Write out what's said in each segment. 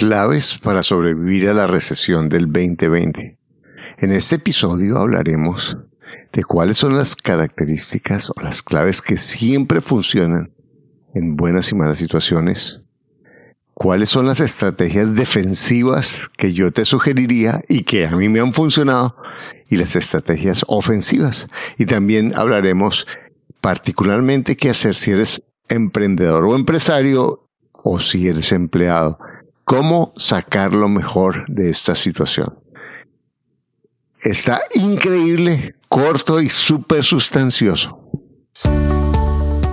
claves para sobrevivir a la recesión del 2020. En este episodio hablaremos de cuáles son las características o las claves que siempre funcionan en buenas y malas situaciones, cuáles son las estrategias defensivas que yo te sugeriría y que a mí me han funcionado y las estrategias ofensivas. Y también hablaremos particularmente qué hacer si eres emprendedor o empresario o si eres empleado. ¿Cómo sacar lo mejor de esta situación? Está increíble, corto y súper sustancioso.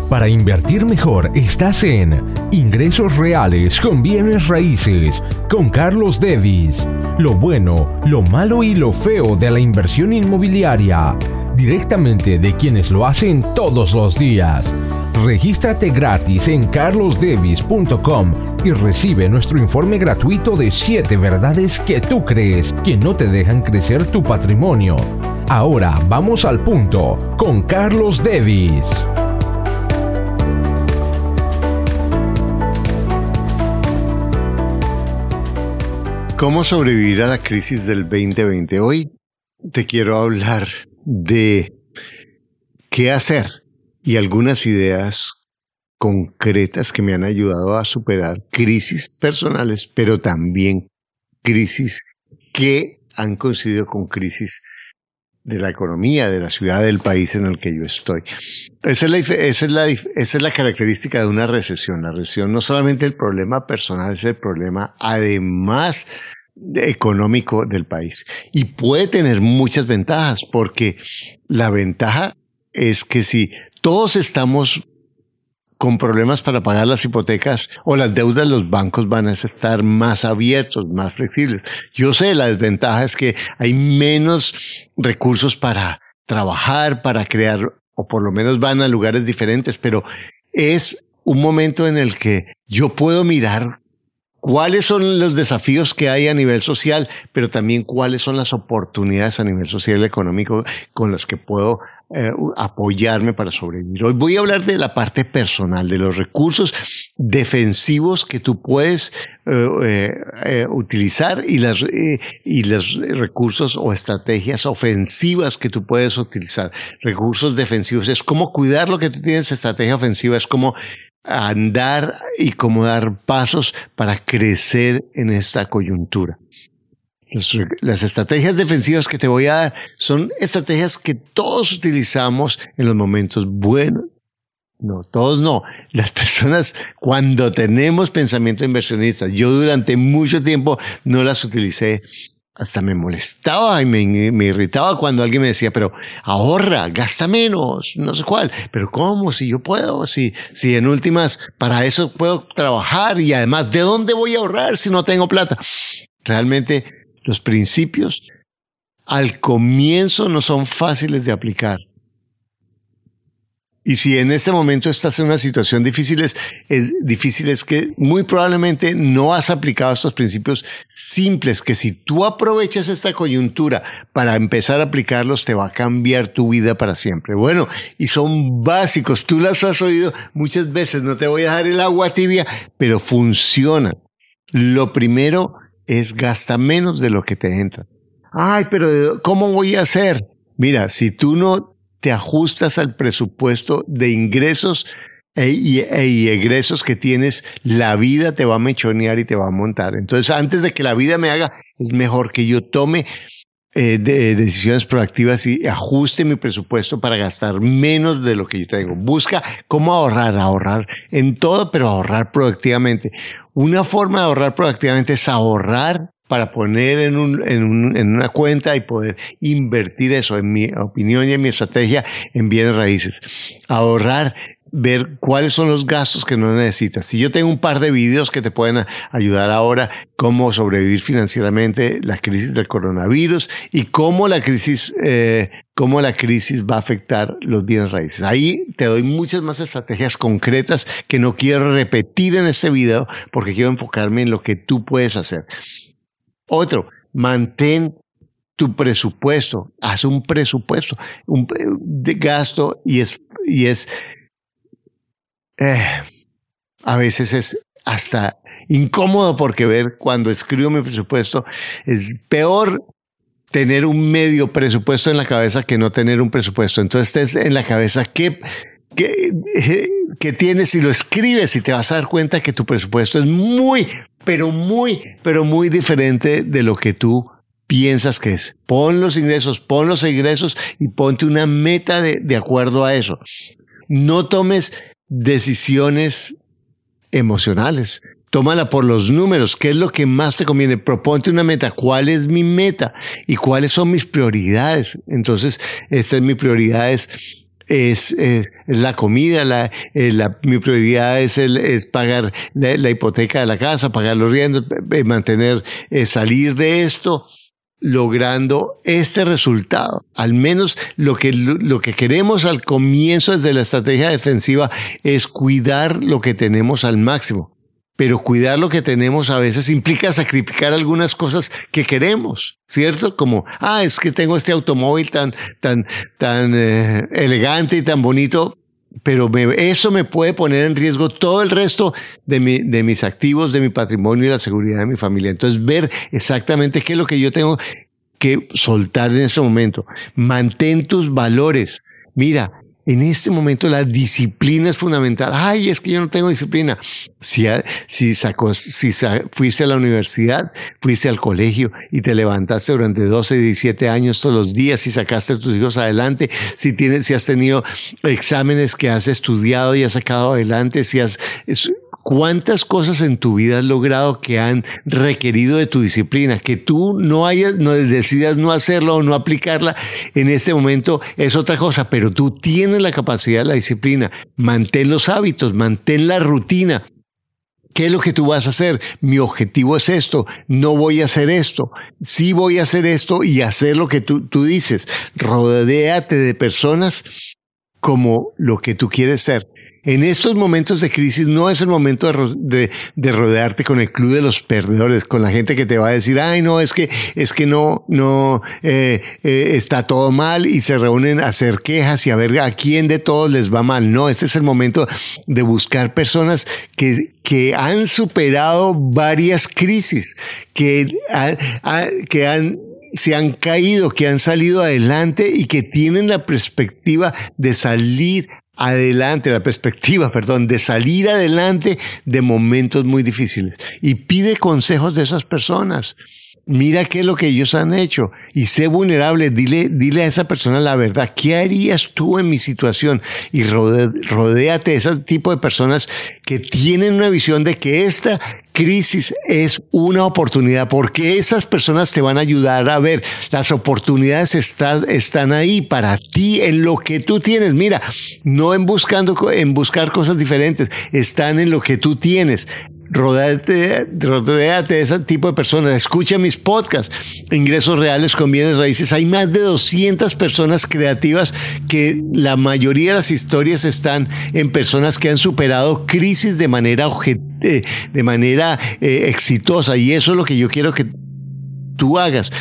Para invertir mejor estás en Ingresos Reales con Bienes Raíces con Carlos Devis. Lo bueno, lo malo y lo feo de la inversión inmobiliaria. Directamente de quienes lo hacen todos los días. Regístrate gratis en carlosdevis.com y recibe nuestro informe gratuito de 7 verdades que tú crees que no te dejan crecer tu patrimonio. Ahora vamos al punto con Carlos Devis. ¿Cómo sobrevivir a la crisis del 2020? Hoy te quiero hablar de qué hacer y algunas ideas concretas que me han ayudado a superar crisis personales, pero también crisis que han coincidido con crisis de la economía, de la ciudad, del país en el que yo estoy. Esa es, la, esa, es la, esa es la característica de una recesión. La recesión no solamente el problema personal, es el problema además económico del país. Y puede tener muchas ventajas, porque la ventaja es que si todos estamos con problemas para pagar las hipotecas o las deudas, los bancos van a estar más abiertos, más flexibles. Yo sé, la desventaja es que hay menos recursos para trabajar, para crear, o por lo menos van a lugares diferentes, pero es un momento en el que yo puedo mirar cuáles son los desafíos que hay a nivel social, pero también cuáles son las oportunidades a nivel social y económico con las que puedo eh, apoyarme para sobrevivir. Hoy voy a hablar de la parte personal, de los recursos defensivos que tú puedes eh, eh, utilizar y, las, y los recursos o estrategias ofensivas que tú puedes utilizar. Recursos defensivos es como cuidar lo que tú tienes, estrategia ofensiva es como andar y cómo dar pasos para crecer en esta coyuntura las estrategias defensivas que te voy a dar son estrategias que todos utilizamos en los momentos buenos. No, todos no. Las personas cuando tenemos pensamiento inversionista, yo durante mucho tiempo no las utilicé. Hasta me molestaba y me, irritaba cuando alguien me decía, pero ahorra, gasta menos, no sé cuál. Pero ¿cómo? Si yo puedo, si, si en últimas, para eso puedo trabajar y además, ¿de dónde voy a ahorrar si no tengo plata? Realmente los principios al comienzo no son fáciles de aplicar. Y si en este momento estás en una situación difícil, es, difícil es que muy probablemente no has aplicado estos principios simples, que si tú aprovechas esta coyuntura para empezar a aplicarlos, te va a cambiar tu vida para siempre. Bueno, y son básicos, tú las has oído muchas veces, no te voy a dar el agua tibia, pero funciona. Lo primero es gasta menos de lo que te entra. Ay, pero ¿cómo voy a hacer? Mira, si tú no te ajustas al presupuesto de ingresos e, e, egresos que tienes, la vida te va a mechonear y te va a montar. Entonces, antes de que la vida me haga, es mejor que yo tome eh, decisiones proactivas y ajuste mi presupuesto para gastar menos de lo que yo tengo. Busca cómo ahorrar, ahorrar en todo, pero ahorrar proactivamente. Una forma de ahorrar proactivamente es ahorrar para poner en, un, en, un, en, una cuenta y poder invertir eso, en mi opinión y en mi estrategia, en bienes raíces. Ahorrar ver cuáles son los gastos que no necesitas. Si yo tengo un par de videos que te pueden ayudar ahora, cómo sobrevivir financieramente la crisis del coronavirus y cómo la crisis, eh, cómo la crisis va a afectar los bienes raíces. Ahí te doy muchas más estrategias concretas que no quiero repetir en este video porque quiero enfocarme en lo que tú puedes hacer. Otro, mantén tu presupuesto, haz un presupuesto un, de gasto y es, y es eh, a veces es hasta incómodo porque ver cuando escribo mi presupuesto es peor tener un medio presupuesto en la cabeza que no tener un presupuesto. Entonces estés en la cabeza qué, qué, tienes y lo escribes y te vas a dar cuenta que tu presupuesto es muy, pero muy, pero muy diferente de lo que tú piensas que es. Pon los ingresos, pon los ingresos y ponte una meta de, de acuerdo a eso. No tomes decisiones emocionales. Tómala por los números. ¿Qué es lo que más te conviene? Proponte una meta. ¿Cuál es mi meta? ¿Y cuáles son mis prioridades? Entonces, esta es mi prioridad. Es, es, la comida, la, eh, la, mi prioridad es, el, es pagar la, hipoteca de la casa, pagar los riendos, eh, mantener, eh, salir de esto logrando este resultado. Al menos lo que, lo que queremos al comienzo desde la estrategia defensiva es cuidar lo que tenemos al máximo. Pero cuidar lo que tenemos a veces implica sacrificar algunas cosas que queremos, ¿cierto? Como, ah, es que tengo este automóvil tan, tan, tan eh, elegante y tan bonito, pero eso me puede poner en riesgo todo el resto de, mi, de mis activos, de mi patrimonio y la seguridad de mi familia. Entonces, ver exactamente qué es lo que yo tengo que soltar en ese momento. Mantén tus valores. Mira, en este momento la disciplina es fundamental. Ay, es que yo no tengo disciplina. Si, si, sacó, si fuiste a la universidad, fuiste al colegio y te levantaste durante 12, 17 años todos los días y sacaste a tus hijos adelante, si, tienes, si has tenido exámenes que has estudiado y has sacado adelante, si has... ¿Cuántas cosas en tu vida has logrado que han requerido de tu disciplina? Que tú no hayas, no decidas no hacerlo o no aplicarla en este momento es otra cosa, pero tú tienes la capacidad, la disciplina. Mantén los hábitos, mantén la rutina. ¿Qué es lo que tú vas a hacer? Mi objetivo es esto, no voy a hacer esto, sí voy a hacer esto y hacer lo que tú, tú dices. Rodéate de personas como lo que tú quieres ser. En estos momentos de crisis no es el momento de, rodearte con el club de los perdedores, con la gente que te va a decir, ay, no, es que, es que no, no, eh, eh, está todo mal y se reúnen a hacer quejas y a ver a quién de todos les va mal. No, este es el momento de buscar personas que, que han superado varias crisis, que, que han se han caído, que han salido adelante y que tienen la perspectiva de salir adelante, la perspectiva, perdón, de salir adelante de momentos muy difíciles. Y pide consejos de esas personas. Mira qué es lo que ellos han hecho y sé vulnerable. Dile, dile a esa persona la verdad. ¿Qué harías tú en mi situación? Y rodéate de ese tipo de personas que tienen una visión de que esta crisis es una oportunidad, porque esas personas te van a ayudar a ver las oportunidades están ahí para ti en lo que tú tienes. Mira, no en buscando en buscar cosas diferentes, están en lo que tú tienes. Rodéate, de ese tipo de personas. Escucha mis podcasts. Ingresos reales con bienes raíces. Hay más de 200 personas creativas que la mayoría de las historias están en personas que han superado crisis de manera eh, de manera eh, exitosa. Y eso es lo que yo quiero que tú hagas.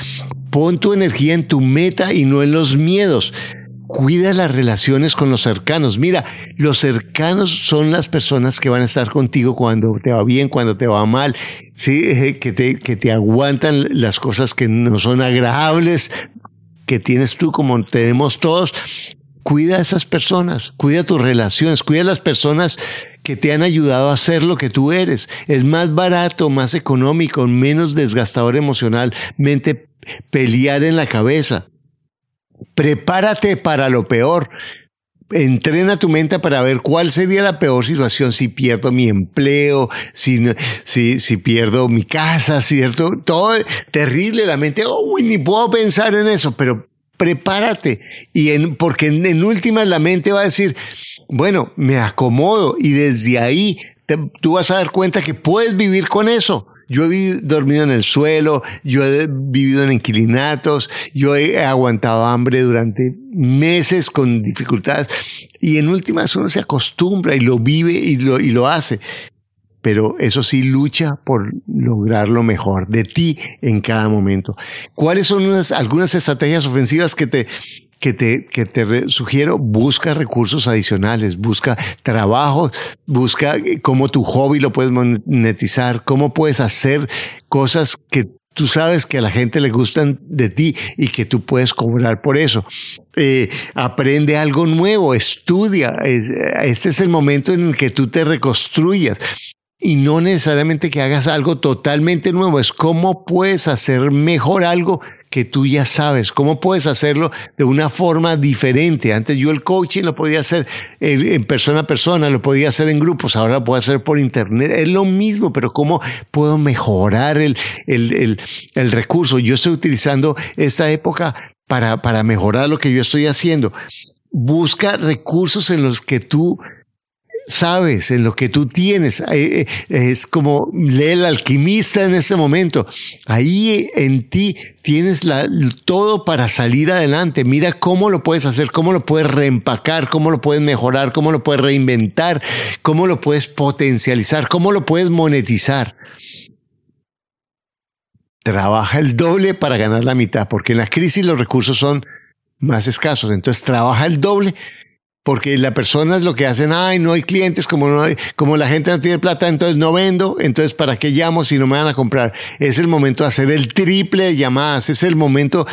Pon tu energía en tu meta y no en los miedos. Cuida las relaciones con los cercanos. Mira, los cercanos son las personas que van a estar contigo cuando te va bien, cuando te va mal, ¿sí? Eh, que, te, que te aguantan las cosas que no son agradables, que tienes tú como tenemos todos. Cuida a esas personas, cuida tus relaciones, cuida a las personas que te han ayudado a ser lo que tú eres. Es más barato, más económico, menos desgastador emocionalmente pelear en la cabeza prepárate para lo peor. Entrena tu mente para ver cuál sería la peor situación si pierdo mi empleo, si, si, si pierdo mi casa, ¿cierto? Todo terrible, la mente, oh, ni puedo pensar en eso, pero prepárate. Y en, porque en, en últimas la mente va a decir, bueno, me acomodo y desde ahí tú vas a dar cuenta que puedes vivir con eso. Yo he dormido en el suelo, yo he vivido en inquilinatos, yo he aguantado hambre durante meses con dificultades y en últimas uno se acostumbra y lo vive y lo, y lo hace. Pero eso sí, lucha por lograr lo mejor de ti en cada momento. ¿Cuáles son algunas estrategias ofensivas que te, que te, que te sugiero, busca recursos adicionales, busca trabajo, busca cómo tu hobby lo puedes monetizar, cómo puedes hacer cosas que tú sabes que a la gente le gustan de ti y que tú puedes cobrar por eso. Eh, aprende algo nuevo, estudia. este es el momento en el que tú te reconstruyas. Y no necesariamente que hagas algo totalmente nuevo, es cómo puedes hacer mejor algo que tú ya sabes, cómo puedes hacerlo de una forma diferente. Antes yo el coaching lo podía hacer en persona a persona, lo podía hacer en grupos, ahora lo puedo hacer por internet. Es lo mismo, pero cómo puedo mejorar el, el, el, recurso. Yo estoy utilizando esta época para, para mejorar lo que yo estoy haciendo. Busca recursos en los que tú sabes, en lo que tú tienes. Eh, eh, es como lee el alquimista en ese momento. Ahí en ti tienes todo para salir adelante. Mira cómo lo puedes hacer, cómo lo puedes reempacar, cómo lo puedes mejorar, cómo lo puedes reinventar, cómo lo puedes potencializar, cómo lo puedes monetizar. Trabaja el doble para ganar la mitad, porque en la crisis los recursos son más escasos. Entonces trabaja el doble porque las personas lo que hacen, ay, no hay clientes, como, no hay, como la gente no tiene plata, entonces no vendo, entonces ¿para qué llamo si no me van a comprar? Es el momento de hacer el triple de llamadas, es el momento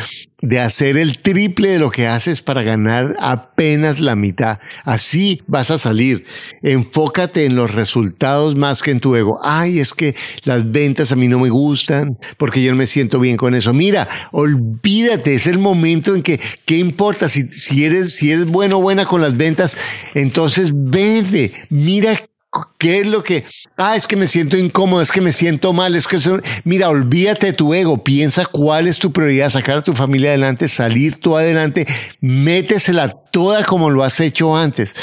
de hacer el triple de lo que haces para ganar apenas la mitad. Así vas a salir. Enfócate en los resultados más que en tu ego. Ay, es que las ventas a mí no me gustan porque yo no me siento bien con eso. Mira, olvídate, es el momento en que, ¿qué importa? Si, si eres, si eres bueno o buena con las ventas, entonces vende. Mira ¿Qué es lo que, ah, es que me siento incómodo, es que me siento mal, es que, mira, olvídate de tu ego, piensa cuál es tu prioridad, sacar a tu familia adelante, salir tú adelante, métesela toda como lo has hecho antes.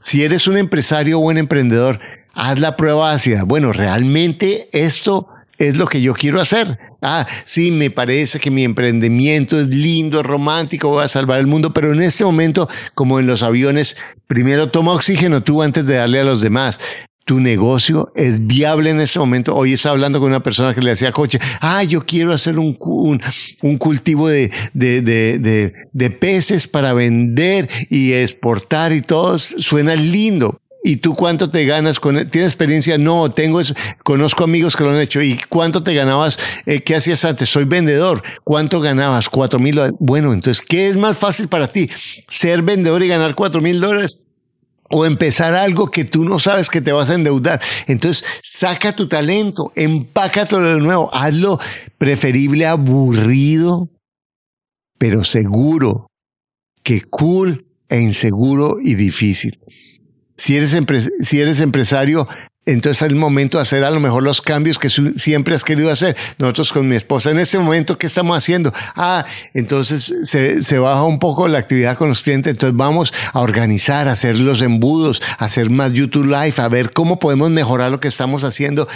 Si eres un empresario o un emprendedor, haz la prueba ácida. Bueno, realmente esto es lo que yo quiero hacer. Ah, sí, me parece que mi emprendimiento es lindo, es romántico, voy a salvar el mundo, pero en este momento, como en los aviones, primero toma oxígeno tú antes de darle a los demás tu negocio es viable en este momento. Hoy estaba hablando con una persona que le hacía coche. Ah, yo quiero hacer un, un, cultivo de, de, de, de, peces para vender y exportar y todo. Suena lindo. ¿Y tú cuánto te ganas con ¿Tienes experiencia? No, tengo eso. Conozco amigos que lo han hecho. ¿Y cuánto te ganabas? Eh, ¿Qué hacías antes? Soy vendedor. ¿Cuánto ganabas? Cuatro mil dólares. Bueno, entonces, ¿qué es más fácil para ti? ¿Ser vendedor y ganar cuatro mil dólares? o empezar algo que tú no sabes que te vas a endeudar. Entonces, saca tu talento, empácatelo de nuevo, hazlo preferible aburrido, pero seguro, que cool e inseguro y difícil. Si eres, si eres empresario, entonces es el momento de hacer a lo mejor los cambios que siempre has querido hacer. Nosotros con mi esposa, en este momento, ¿qué estamos haciendo? Ah, entonces se, baja un poco la actividad con los clientes. Entonces vamos a organizar, a hacer los embudos, a hacer más YouTube Live, a ver cómo podemos mejorar lo que estamos haciendo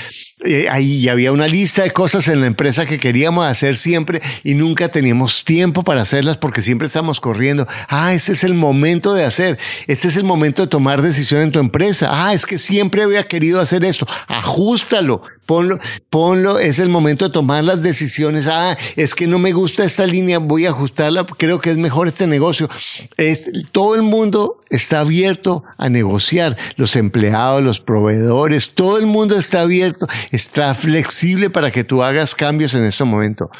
eh, ahí había una lista de cosas en la empresa que queríamos hacer siempre y nunca teníamos tiempo para hacerlas porque siempre estamos corriendo. Ah, este es el momento de hacer. Este es el momento de tomar decisión en tu empresa. Ah, es que siempre había querido hacer esto. Ajústalo. Ponlo, ponlo, es el momento de tomar las decisiones. Ah, es que no me gusta esta línea, voy a ajustarla, creo que es mejor este negocio. Es, todo el mundo está abierto a negociar, los empleados, los proveedores, todo el mundo está abierto, está flexible para que tú hagas cambios en este momento.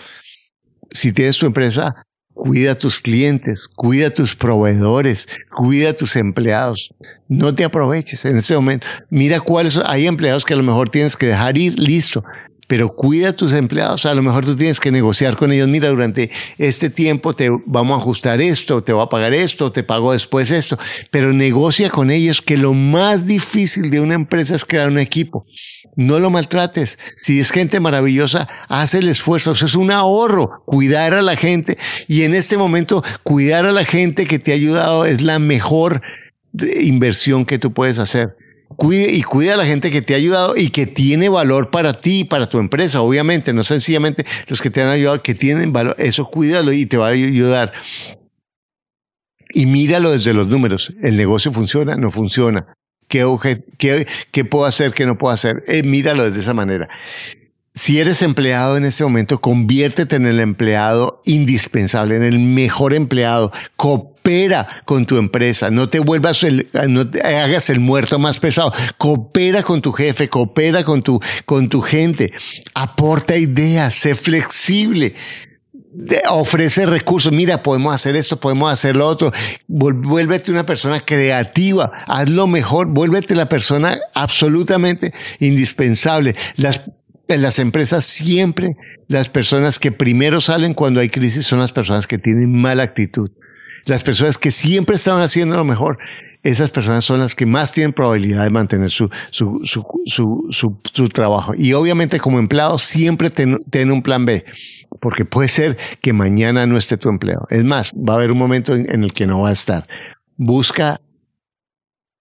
Si tienes tu empresa, Cuida tus clientes, cuida tus proveedores, cuida tus empleados. No te aproveches en ese momento. Mira cuáles hay empleados que a lo mejor tienes que dejar ir, listo pero cuida a tus empleados. A lo mejor tú tienes que negociar con ellos. Mira, durante este tiempo te vamos a ajustar esto, te voy a pagar esto, te pago después esto. Pero negocia con ellos que lo más difícil de una empresa es crear un equipo. No lo maltrates. Si es gente maravillosa, haz el esfuerzo. Eso es un ahorro. Cuidar a la gente. Y en este momento, cuidar a la gente que te ha ayudado es la mejor inversión que tú puedes hacer cuide y cuida a la gente que te ha ayudado y que tiene valor para ti para tu empresa, obviamente, no sencillamente los que te han ayudado, que tienen valor, eso cuídalo y te va a ayudar. Y míralo desde los números, el negocio funciona, no funciona, qué, qué, qué puedo hacer, qué no puedo hacer, eh, míralo de esa manera. Si eres empleado en este momento, conviértete en el empleado indispensable, en el mejor empleado. Coopera con tu empresa, no te vuelvas el, no hagas el muerto más pesado. Coopera con tu jefe, coopera con tu, con tu gente. Aporta ideas, sé flexible ofrece recursos, mira, podemos hacer esto, podemos hacer lo otro, vuélvete una persona creativa, haz lo mejor, vuélvete la persona absolutamente indispensable. Las, en las empresas siempre las personas que primero salen cuando hay crisis son las personas que tienen mala actitud. Las personas que siempre están haciendo lo mejor, esas personas son las que más tienen probabilidad de mantener su, su, su, su, su trabajo. Y obviamente como empleado siempre ten, ten un plan B porque puede ser que mañana no esté tu empleo. Es más, va a haber un momento en, el que no va a estar. Busca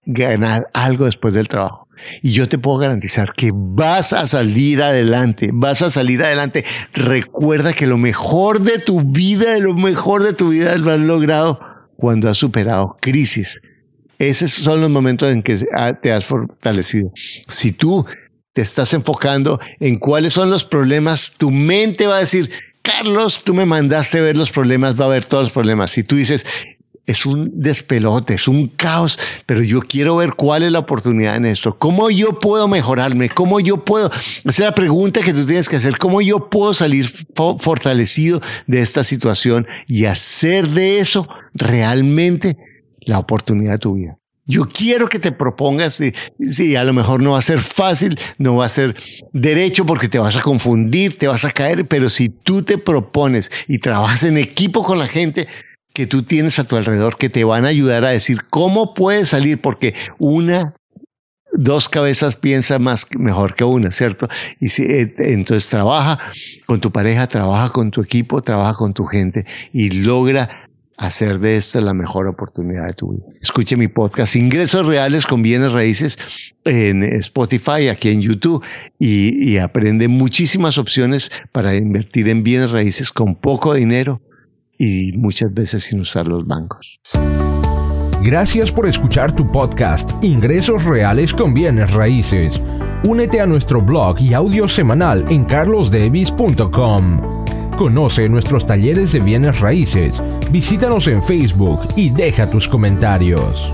ganar algo después del trabajo. Y yo te puedo garantizar que vas a salir adelante, vas a salir adelante. Recuerda que lo mejor de tu vida, lo mejor de tu vida lo has logrado cuando has superado crisis. Esos son los momentos en que te has fortalecido. Si tú te estás enfocando en cuáles son los problemas, tu mente va a decir, Carlos, tú me mandaste ver los problemas, va a ver todos los problemas. Si tú dices, es un despelote, es un caos, pero yo quiero ver cuál es la oportunidad en esto. ¿Cómo yo puedo mejorarme? ¿Cómo yo puedo? Esa es la pregunta que tú tienes que hacer. ¿Cómo yo puedo salir fortalecido de esta situación y hacer de eso realmente la oportunidad de tu vida? Yo quiero que te propongas, sí, a lo mejor no va a ser fácil, no va a ser derecho porque te vas a confundir, te vas a caer, pero si tú te propones y trabajas en equipo con la gente que tú tienes a tu alrededor, que te van a ayudar a decir cómo puedes salir, porque una, dos cabezas piensa más mejor que una, ¿cierto? Y si, eh, entonces trabaja con tu pareja, trabaja con tu equipo, trabaja con tu gente y logra hacer de esta la mejor oportunidad de tu vida. Escuche mi podcast Ingresos Reales con Bienes Raíces en Spotify, aquí en YouTube, y, y aprende muchísimas opciones para invertir en bienes raíces con poco dinero y muchas veces sin usar los bancos. Gracias por escuchar tu podcast Ingresos Reales con Bienes Raíces. Únete a nuestro blog y audio semanal en carlosdevis.com. Conoce nuestros talleres de bienes raíces, visítanos en Facebook y deja tus comentarios.